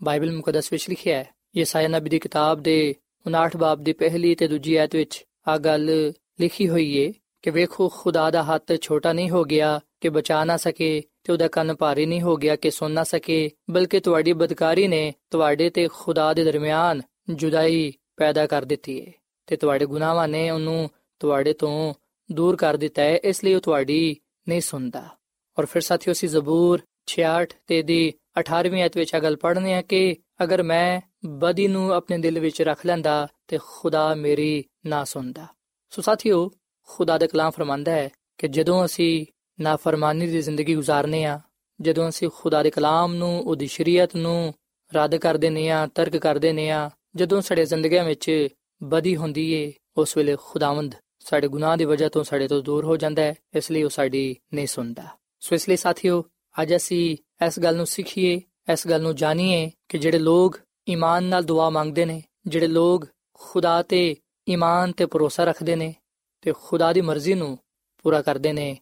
ਬਾਈਬਲ ਮੁਕੱਦਸ ਵਿੱਚ ਲਿਖਿਆ ਹੈ, ਯਸਾਇਆ ਨਬੀ ਦੀ ਕਿਤਾਬ ਦੇ 59 ਬਾਬ ਦੀ ਪਹਿਲੀ ਤੇ ਦੂਜੀ ਆਇਤ ਵਿੱਚ ਆ ਗੱਲ ਲਿਖੀ ਹੋਈ ਏ ਕਿ ਵੇਖੋ, ਖੁਦਾ ਦਾ ਹੱਥ ਛੋਟਾ ਨਹੀਂ ਹੋ ਗਿਆ ਕਿ ਬਚਾ ਨਾ ਸਕੇ ਤੇ ਉਹਦਾ ਕੰਨ ਭਾਰੀ ਨਹੀਂ ਹੋ ਗਿਆ ਕਿ ਸੁਣ ਨਾ ਸਕੇ, ਬਲਕਿ ਤੁਹਾਡੀ ਬਦਕਾਰੀ ਨੇ ਤੁਹਾਡੇ ਤੇ ਖੁਦਾ ਦੇ ਦਰਮਿਆਨ ਜੁਦਾਈ ਪੈਦਾ ਕਰ ਦਿੱਤੀ ਏ, ਤੇ ਤੁਹਾਡੇ ਗੁਨਾਹਾਂ ਨੇ ਉਹਨੂੰ ਤੁਹਾਡੇ ਤੋਂ ਦੂਰ ਕਰ ਦਿੱਤਾ ਹੈ ਇਸ ਲਈ ਉਹ ਤੁਹਾਡੀ ਨਹੀਂ ਸੁਣਦਾ। ਔਰ ਫਿਰ ਸਾਥੀਓ ਸੀ ਜ਼ਬੂਰ 66 ਤੇ ਦੀ 18ਵੀਂ ਆਇਤ ਵਿੱਚ ਅਗਲ ਪੜ੍ਹਨੇ ਆ ਕਿ ਅਗਰ ਮੈਂ ਬਦੀ ਨੂੰ ਆਪਣੇ ਦਿਲ ਵਿੱਚ ਰੱਖ ਲੈਂਦਾ ਤੇ ਖੁਦਾ ਮੇਰੀ ਨਾ ਸੁਣਦਾ। ਸੋ ਸਾਥੀਓ, ਖੁਦਾ ਦਾ ਕਲਾਮ ਫਰਮਾਂਦਾ ਹੈ ਕਿ ਜਦੋਂ ਅਸੀਂ ਨਾਫਰਮਾਨੀ ਦੀ ਜ਼ਿੰਦਗੀ گزارਨੇ ਆ। ਜਦੋਂ ਅਸੀਂ ਖੁਦਾ ਦੇ ਕਲਾਮ ਨੂੰ, ਉਹਦੀ ਸ਼ਰੀਅਤ ਨੂੰ ਰੱਦ ਕਰ ਦਿੰਨੇ ਆ, ਤਰਕ ਕਰ ਦਿੰਨੇ ਆ, ਜਦੋਂ ਸਾਡੇ ਜ਼ਿੰਦਗੀਆਂ ਵਿੱਚ ਬਦੀ ਹੁੰਦੀ ਏ, ਉਸ ਵੇਲੇ ਖੁਦਾਵੰਦ ਸਾਡੇ ਗੁਨਾਹ ਦੀ ਵਜ੍ਹਾ ਤੋਂ ਸਾਡੇ ਤੋਂ ਦੂਰ ਹੋ ਜਾਂਦਾ ਹੈ, ਇਸ ਲਈ ਉਹ ਸਾਡੀ ਨਹੀਂ ਸੁਣਦਾ। ਸੋ ਇਸ ਲਈ ਸਾਥੀਓ, ਅੱਜ ਅਸੀਂ ਇਸ ਗੱਲ ਨੂੰ ਸਿੱਖੀਏ, ਇਸ ਗੱਲ ਨੂੰ ਜਾਣੀਏ ਕਿ ਜਿਹੜੇ ਲੋਕ ਈਮਾਨ ਨਾਲ ਦੁਆ ਮੰਗਦੇ ਨੇ, ਜਿਹੜੇ ਲੋਕ ਖੁਦਾ ਤੇ ਈਮਾਨ ਤੇ ਭਰੋਸਾ ਰੱਖਦੇ ਨੇ, ਤੇ ਖੁਦਾ ਦੀ ਮਰਜ਼ੀ ਨੂੰ ਪੂਰਾ ਕਰਦੇ ਨੇ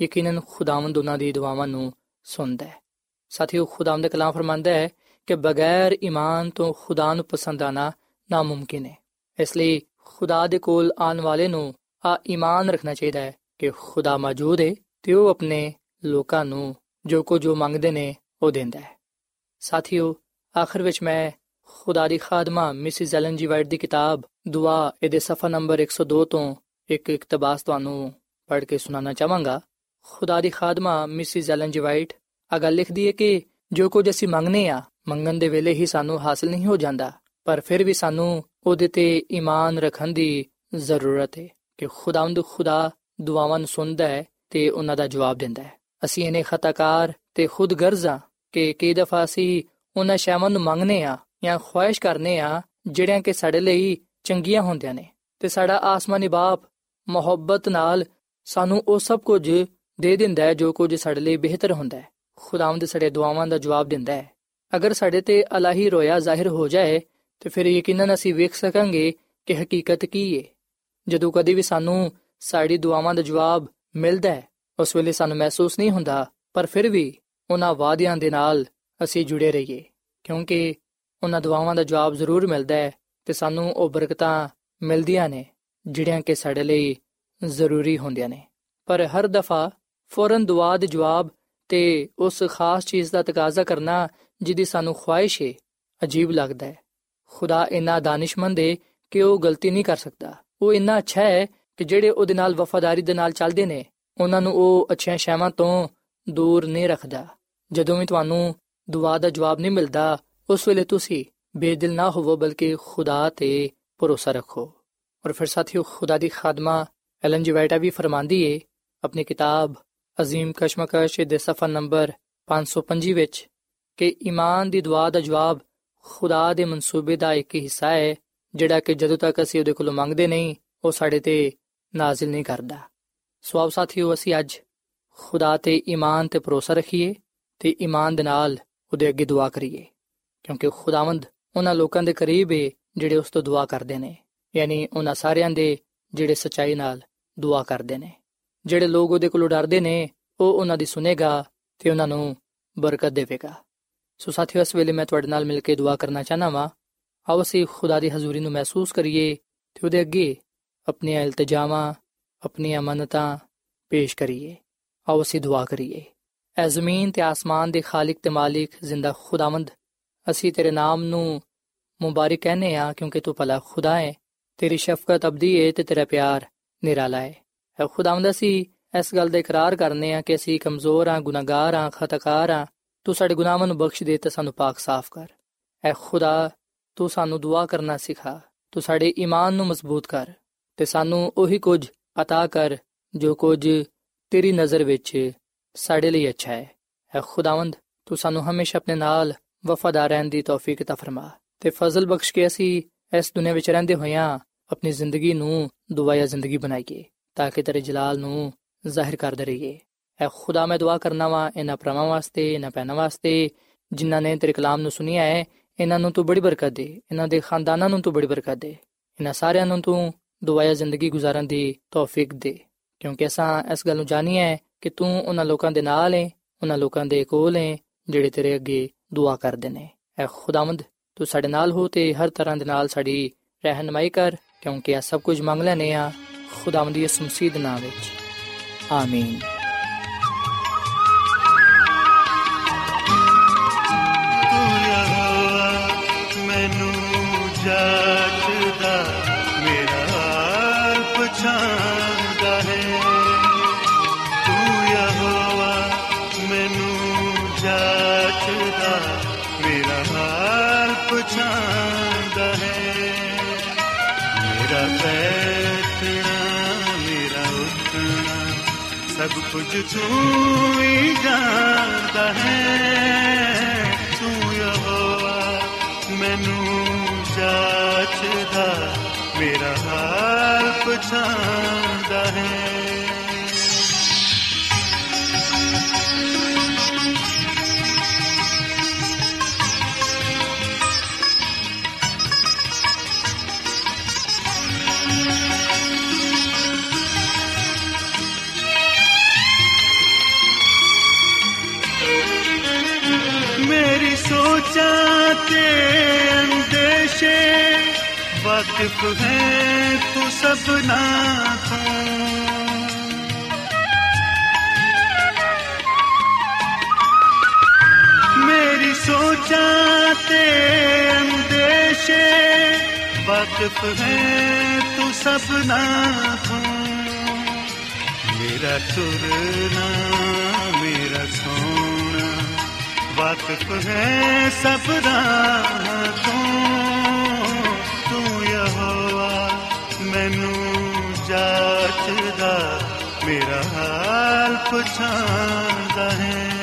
ਯਕੀਨਨ ਖੁਦਾਵੰਦ ਉਹਨਾਂ ਦੀ ਦੁਆਵਾਂ ਨੂੰ ਸੁਣਦਾ ਹੈ। ਸਾਥੀਓ, ਖੁਦਾਵੰਦ ਦਾ ਕਲਾਮ ਫਰਮਾਂਦਾ ਹੈ ਕਿ ਬਗੈਰ ਈਮਾਨ ਤੋਂ ਖੁਦਾ ਨੂੰ ਪਸੰਦ ਆਣਾ ਨਾਮੁਮਕਿਨ ਹੈ। ਇਸ ਲਈ ਖੁਦਾ ਦੇ ਕੋਲ ਆਉਣ ਵਾਲੇ ਨੂੰ ਆ ਈਮਾਨ ਰੱਖਣਾ ਚਾਹੀਦਾ ਹੈ ਕਿ ਖੁਦਾ ਮੌਜੂਦ ਹੈ ਤੇ ਉਹ ਆਪਣੇ ਲੋਕਾਂ ਨੂੰ ਜੋ ਕੋ ਜੋ ਮੰਗਦੇ ਨੇ ਉਹ ਦਿੰਦਾ ਹੈ। ਸਾਥੀਓ, ਆਖਰ ਵਿੱਚ ਮੈਂ ਖੁਦਾ ਦੀ ਖਾਦਮਾ ਮਿਸਿਸ ਐਲਨ ਜੀ ਵਾਈਟ ਦੀ ਕਿਤਾਬ ਦੁਆ ਇਹਦੇ ਸਫਾ ਨੰਬਰ 102 ਤੋਂ ਇੱਕ ਇਕਤਬਾਸ ਤੁਹਾਨੂੰ ਪੜ੍ਹ ਕੇ ਸੁਣਾਉਣਾ ਚਾਹਾਂਗਾ। ਖੁਦਾ ਦੀ ਖਾਦਮਾ, ਮਿਸਿਸ ਐਲਨ ਜੀ ਵਾਈਟ ਅਗਾ ਲਿਖਦੀ ਹੈ ਕਿ ਜੋ ਕੁਝ ਅਸੀਂ ਮੰਗਨੇ ਆ, ਮੰਗਣ ਦੇ ਵੇਲੇ ਹੀ ਸਾਨੂੰ ਹਾਸਲ ਨਹੀਂ ਹੋ ਜਾਂਦਾ, ਪਰ ਫਿਰ ਵੀ ਸਾਨੂੰ ਉਹਦੇ ਤੇ ਈਮਾਨ ਰੱਖਣ ਦੀ ਜ਼ਰੂਰਤ ਹੈ ਕਿ ਖੁਦਾਵੰਦ ਖੁਦਾ ਦੁਆਵਾਂ ਨੂੰ ਸੁਣਦਾ ਹੈ ਤੇ ਉਹਨਾਂ ਦਾ ਜਵਾਬ ਦਿੰਦਾ ਹੈ ਅਸੀਂ ਇਹਨੇ ਖਤਾਕਾਰ ਤੇ ਖੁਦਗਰਜ਼ਾ ਕਿ ਕਈ ਦਫਾ ਅਸੀਂ ਉਹਨਾਂ ਸ਼ੈਵਾਂ ਨੂੰ ਮੰਗਨੇ ਆ ਜਾਂ ਖੁਆਇਸ਼ ਕਰਨੇ ਆ ਜਿਹੜਿਆਂ ਕਿ ਸਾਡੇ ਲਈ ਚੰਗੀਆਂ ਹੁੰਦੀਆਂ ਨੇ ਤੇ ਸਾਡਾ ਆਸਮਾਨੀ ਬਾਪ ਮੁਹੱਬਤ ਨਾਲ ਸਾਨੂੰ ਉਹ ਸਭ ਕੁਝ ਦੇ ਦਿੰਦਾ ਹੈ ਜੋ ਕੁਝ ਸਾਡੇ ਲਈ ਬਿਹਤਰ ਹੁੰਦਾ ਹੈ। ਖੁਦਾਵੰਦ ਸਾਡੇ ਦੁਆਵਾਂ ਦਾ ਜਵਾਬ ਦਿੰਦਾ ਹੈ। ਅਗਰ ਸਾਡੇ ਤੇ ਅਲਾਹੀ ਰੋਇਆ ਜ਼ਾਹਿਰ ਹੋ ਜਾਏ, ਤੇ ਫਿਰ ਯਕੀਨਨ ਅਸੀਂ ਵੇਖ ਸਕਾਂਗੇ ਕਿ ਹਕੀਕਤ ਕੀ ਹੈ ਜਦੋਂ ਕਦੀ ਵੀ ਸਾਨੂੰ ਸਾਡੀ ਦੁਆਵਾਂ ਦਾ ਜਵਾਬ ਮਿਲਦਾ ਹੈ, ਉਸ ਵੇਲੇ ਸਾਨੂੰ ਮਹਿਸੂਸ ਨਹੀਂ ਹੁੰਦਾ, ਪਰ ਫਿਰ ਵੀ ਉਹਨਾਂ ਵਾਅਦਿਆਂ ਦੇ ਨਾਲ ਅਸੀਂ ਜੁੜੇ ਰਹੀਏ, ਕਿਉਂਕਿ ਉਹਨਾਂ ਦੁਆਵਾਂ ਦਾ ਜਵਾਬ ਜ਼ਰੂਰ ਮਿਲਦਾ ਹੈ ਤੇ ਸਾਨੂੰ ਉਹ ਬਰਕਤਾਂ ਮਿਲਦੀਆਂ ਨੇ, ਜਿਹੜੀਆਂ ਕਿ ਸਾਡੇ ਲਈ ਜ਼ਰੂਰੀ ਹੁੰਦੀਆਂ ਨੇ। ਪਰ ਹਰ ਦਫਾ ਫੌਰਨ ਦੁਆ ਦੇ ਜਵਾਬ, ਤੇ ਉਸ ਖਾਸ ਚੀਜ਼ ਦਾ ਤਕਾਜ਼ਾ ਕਰਨਾ ਜਿਹਦੀ ਸਾਨੂੰ ਖੁਆਇਸ਼ ਹੈ ਅਜੀਬ ਲੱਗਦਾ ਹੈ। ਖੁਦਾ ਇਨਾ ਦਾਨਿਸ਼ਮੰਦ ਹੈ ਕਿ ਉਹ ਗਲਤੀ ਨਹੀਂ ਕਰ ਸਕਦਾ। ਉਹ ਇੰਨਾ ਅੱਛਾ ਹੈ ਕਿ ਜਿਹੜੇ ਉਹਦੇ ਨਾਲ ਵਫਾਦਾਰੀ ਦੇ ਨਾਲ ਚੱਲਦੇ ਨੇ, ਉਹਨਾਂ ਨੂੰ ਉਹ ਅੱਛੀਆਂ ਸ਼ੈਵਾਂ ਤੋਂ ਦੂਰ ਨਹੀਂ ਰੱਖਦਾ। ਜਦੋਂ ਵੀ ਤੁਹਾਨੂੰ ਦੁਆ ਦਾ ਜਵਾਬ ਨਹੀਂ ਮਿਲਦਾ, ਉਸ ਵੇਲੇ ਤੁਸੀਂ ਬੇਦਿਲ ਨਾ ਹੋਵੋ, ਬਲਕਿ ਖੁਦਾ ਤੇ ਭਰੋਸਾ ਰੱਖੋ। ਔਰ ਫਿਰ ਸਾਥੀਓ, ਖੁਦਾ ਦੀ ਖਾਦਮਾ ਐਲਨ ਜੀ ਵਾਈਟਾ ਵੀ ਫਰਮਾਂਦੀ ਏ, ਆਪਣੀ ਕਿਤਾਬ ਅਜ਼ੀਮ ਕਸ਼ਮਕਸ਼ ਦੇ ਸਫਾ ਨੰਬਰ 525 ਵਿੱਚ ਕਿ ਈਮਾਨ ਦੀ ਦੁਆ ਦਾ ਜਵਾਬ ਖੁਦਾ ਦੇ ਮਨਸੂਬੇ ਦਾ ਇੱਕ ਹਿੱਸਾ ਹੈ, ਜਿਹੜਾ ਕਿ ਜਦੋਂ ਤੱਕ ਅਸੀਂ ਉਹਦੇ ਕੋਲੋਂ ਮੰਗਦੇ ਨਹੀਂ, ਉਹ ਸਾਡੇ ਤੇ ਨਾਜ਼ਿਲ ਨਹੀਂ ਕਰਦਾ। ਸਵਾਬ ਸਾਥੀਓ, ਅਸੀਂ ਅੱਜ ਖੁਦਾ ਤੇ ਈਮਾਨ ਤੇ ਭਰੋਸਾ ਰੱਖੀਏ ਤੇ ਈਮਾਨ ਦੇ ਨਾਲ ਉਹਦੇ ਅੱਗੇ ਦੁਆ ਕਰੀਏ, ਕਿਉਂਕਿ ਖੁਦਾਵੰਦ ਉਹਨਾਂ ਲੋਕਾਂ ਦੇ ਕਰੀਬ ਹੈ ਜਿਹੜੇ ਉਸ ਤੋਂ ਦੁਆ ਕਰਦੇ ਨੇ, ਯਾਨੀ ਉਹਨਾਂ ਸਾਰਿਆਂ ਦੇ ਜਿਹੜੇ ਸਚਾਈ ਨਾਲ ਦੁਆ ਕਰਦੇ ਨੇ। ਜਿਹੜੇ ਲੋਕ ਉਹਦੇ ਕੋਲੋਂ ਡਰਦੇ ਨੇ ਉਹ ਉਹਨਾਂ ਦੀ ਸੁਨੇਗਾ ਤੇ ਉਹਨਾਂ ਨੂੰ ਬਰਕਤ ਦੇਵੇਗਾ ਸੋ ਸਾਥੀਓ ਇਸ ਵੇਲੇ ਮੈਂ ਤੁਹਾਡੇ ਨਾਲ ਮਿਲ ਕੇ ਦੁਆ ਕਰਨਾ ਚਾਹਨਾ ਵਾਂ ਆਓ ਅਸੀਂ ਖੁਦਾ ਦੀ ਹਜ਼ੂਰੀ ਨੂੰ ਮਹਿਸੂਸ ਕਰੀਏ ਤੇ ਉਹਦੇ ਅੱਗੇ ਆਪਣੀਆਂ ਇਲਤਜਾਮਾਂ ਆਪਣੀਆਂ ਮੰਨਤਾਂ ਪੇਸ਼ ਕਰੀਏ ਆਓ ਅਸੀਂ ਦੁਆ ਕਰੀਏ ਐ ਜ਼ਮੀਨ ਤੇ ਆਸਮਾਨ ਦੇ ਖਾਲਕ ਤੇ ਮਾਲਿਕ ਜ਼ਿੰਦਾ ਖੁਦਾਵੰਦ ਅਸੀਂ ਤੇਰੇ ਨਾਮ ਨੂੰ ਮੁਬਾਰਕ ਕਹਨੇ ਆ ਕਿਉਂਕਿ ਤੂੰ ਭਲਾ ਖੁਦਾ ਹੈ ਤੇਰੀ ਸ਼ਫਕਤ ਅਬਦੀ ਹੈ ਤੇ ਤੇਰਾ ਪਿਆਰ ਨਿਰਾਲਾ ਹੈ ਐ ਖੁਦਾਵੰਦ ਅਸੀਂ ਇਸ ਗੱਲ ਦਾ ਇਕਰਾਰ ਕਰਨੇ ਆ ਕਿ ਅਸੀਂ ਕਮਜ਼ੋਰ ਆ ਗੁਨਾਹਗਾਰ ਆ ਖਤਕਾਰ ਆ ਤੂੰ ਸਾਡੇ ਗੁਨਾਹਾਂ ਨੂੰ ਬਖਸ਼ ਦੇ ਤੇ ਸਾਨੂੰ ਪਾਕ ਸਾਫ਼ ਕਰ ਐ ਖੁਦਾ ਤੂੰ ਸਾਨੂੰ ਦੁਆ ਕਰਨਾ ਸਿਖਾ ਤੂੰ ਸਾਡੇ ਈਮਾਨ ਨੂੰ ਮਜ਼ਬੂਤ ਕਰ ਤੇ ਸਾਨੂੰ ਉਹੀ ਕੁਝ عطا ਕਰ ਜੋ ਕੁਝ ਤੇਰੀ ਨਜ਼ਰ ਵਿੱਚ ਸਾਡੇ ਲਈ ਅੱਛਾ ਹੈ ਐ ਖੁਦਾਵੰਦ ਤੂੰ ਸਾਨੂੰ ਹਮੇਸ਼ਾ ਆਪਣੇ ਨਾਲ ਵਫਾਦਾਰ ਰਹਿਣ ਦੀ ਤੌਫੀਕ ਤਾ ਫਰਮਾ ਤੇ ਫਜ਼ਲ ਬਖਸ਼ ਕੇ ਅਸੀਂ ਇਸ ਦੁਨੀਆਂ ਵਿੱਚ ਰਹਿੰਦੇ ਹੋਇਆਂ ਆਪਣੀ ਜ਼ਿੰਦਗੀ ਨੂੰ ਦੁਆਇਆ ਜ਼ਿੰਦਗੀ ਬਣਾਈਏ ਤਾਂ ਕਿ ਤੇਰੇ ਜਲਾਲ ਨੂੰ ਜ਼ਾਹਿਰ ਕਰਦੇ ਰਹੀਏ। ਐ ਖੁਦਾ, ਮੈਂ ਦੁਆ ਕਰਨਾ ਵਾ ਇਹਨਾਂ ਪਰਮਾਂ ਵਾਸਤੇ, ਇਹਨਾਂ ਪੈਨਾ ਵਾਸਤੇ, ਜਿਨ੍ਹਾਂ ਨੇ ਤੇਰੇ ਕਲਾਮ ਨੂੰ ਸੁਨਿਆ ਹੈ, ਇਹਨਾਂ ਨੂੰ ਤੂੰ ਬੜੀ ਬਰਕਤ ਦੇ, ਇਹਨਾਂ ਦੇ ਖਾਨਦਾਨਾਂ ਨੂੰ ਤੂੰ ਬੜੀ ਬਰਕਤ ਦੇ, ਇਹਨਾਂ ਸਾਰਿਆਂ ਨੂੰ ਤੂੰ ਦੁਆਇਆ ਜ਼ਿੰਦਗੀ ਗੁਜ਼ਾਰਨ ਦੀ ਤੌਫੀਕ ਦੇ। ਕਿਉਂਕਿ ਅਸਾਂ ਇਸ ਗੱਲ ਨੂੰ ਜਾਣੀ ਹੈ ਕਿ ਤੂੰ ਉਹਨਾਂ ਲੋਕਾਂ ਦੇ ਨਾਲ ਹੈ ਉਹਨਾਂ ਲੋਕਾਂ ਦੇ ਕੋਲ ਹੈ ਜਿਹੜੇ ਤੇਰੇ ਅੱਗੇ ਦੁਆ ਕਰਦੇ ਨੇ। ਐ ਖੁਦਾਵੰਦ, ਤੂੰ ਸਾਡੇ ਨਾਲ ਹੋ ਤੇ ਹਰ ਤਰ੍ਹਾਂ ਦੇ ਨਾਲ ਸਾਡੀ ਰਹਿਨਮਾਈ ਕਰ, ਕਿਉਂਕਿ ਇਹ ਸਭ ਕੁਝ ਮੰਗ ਲੈਨੇ ਆ। ਖੁਦਾਵੰਦ ਦੀ ਇਸ ਮਸੀਹ ਨਾਮ ਵਿੱਚ। ਆਮੀਨ। ਸਭ ਕੁਝ ਤੂੰ ਹੀ। ਜਾਣਦਾ ਹੈ ਤੂੰ ਯਹੋਵਾ ਮੈਨੂੰ ਜਾਚਦਾ ਮੇਰਾ ਹਾਲ ਪਛਾਣਦਾ ਹੈ। ਵਾਕਿਫ ਹੈ ਤੂੰ ਸਭਨਾ ਤੋਂ ਮੇਰੀ ਸੋਚਾਂ ਤੇ ਅੰਦੇਸ਼ੇ ਵਾਕਿਫ ਹੈ ਤੂੰ ਸਭਨਾ ਤੋਂ ਮੇਰਾ ਤੁਰਨਾ ਮੇਰਾ ਸੋਣਾ ਵਾਕਿਫ ਹੈ ਸਭ ਰਾਹਾਂ ਤੋਂ ਮੈਨੂੰ ਜਾਚਦਾ ਮੇਰਾ ਹਾਲ ਪਛਾਣਦਾ ਹੈ।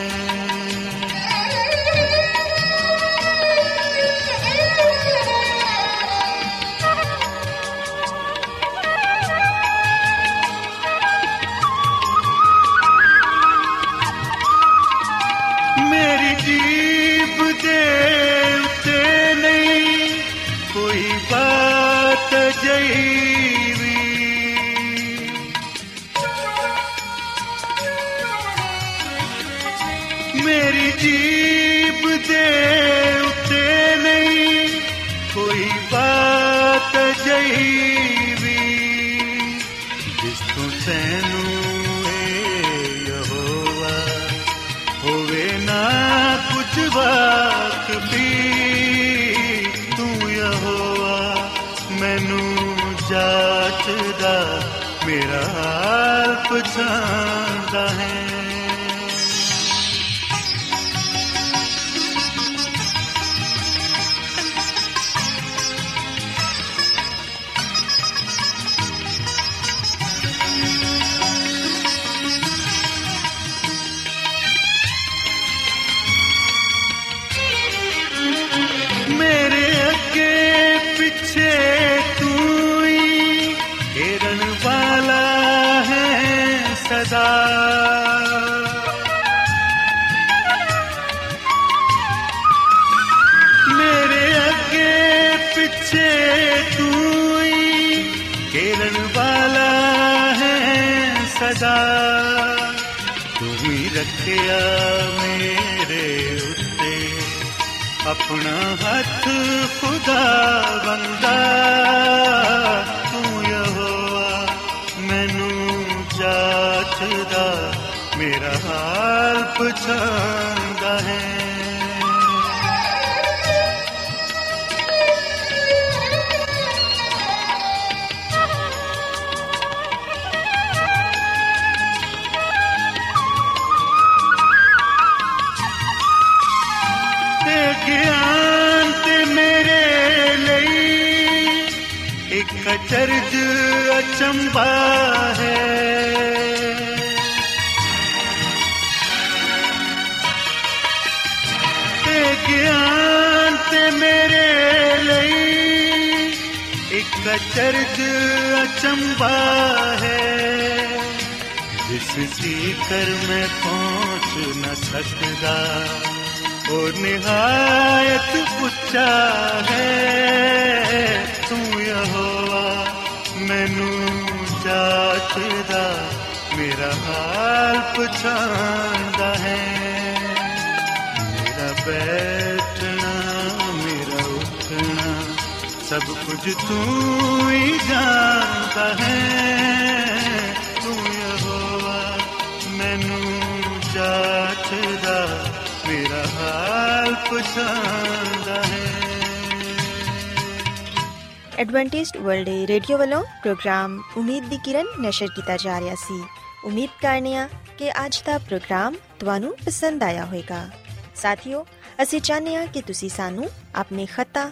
ਮੇਰਾ ਹਾਲ ਪਛਾਣਦਾ ਹੀ ਰੱਖਿਆ ਮੇਰੇ ਉੱਤੇ। ਆਪਣਾ ਹੱਥ ਖੁਦਾ ਇੱਕ ਅਚਰਜ ਅਚੰਬਾ ਹੈ ਜਿਸ ਸੀਕਰ ਮੈਂ ਪਹੁੰਚ ਨਾ ਸਕਦਾ ਉਹ ਨਿਹਾਇਤ ਉੱਚਾ ਹੈ ਤੂੰ ਯਹੋਵਾ ਮੈਨੂੰ ਜਾਚਦਾ ਮੇਰਾ ਹਾਲ ਪਛਾਣਦਾ ਹੈ ਮੇਰਾ ਸਭ ਕੁਝ ਤੂੰ ਹੀ ਜਾਣਦਾ ਹੈ ਤੂੰ ਯਹੋਵਾ ਮੈਨੂੰ ਜਾਚਦਾ ਮੇਰਾ ਹਾਲ ਪਛਾਣਦਾ ਹੈ ਐਡਵੈਂਟਿਸਟ ਵਰਲਡ ਰੇਡੀਓ ਵੱਲੋਂ ਪ੍ਰੋਗਰਾਮ ਉਮੀਦ ਦੀ ਕਿਰਨ ਨਸ਼ਰ ਕੀਤਾ ਜਾ ਰਿਹਾ ਸੀ ਉਮੀਦ ਕਰਨੇ ਆ ਕਿ ਅੱਜ ਦਾ ਪ੍ਰੋਗਰਾਮ ਤੁਹਾਨੂੰ ਪਸੰਦ ਆਇਆ ਹੋਵੇਗਾ ਸਾਥੀਓ ਅਸੀਂ ਚਾਹੁੰਦੇ ਹਾਂ ਕਿ ਤੁਸੀਂ ਸਾਨੂੰ ਆਪਣੇ ਖਤਾ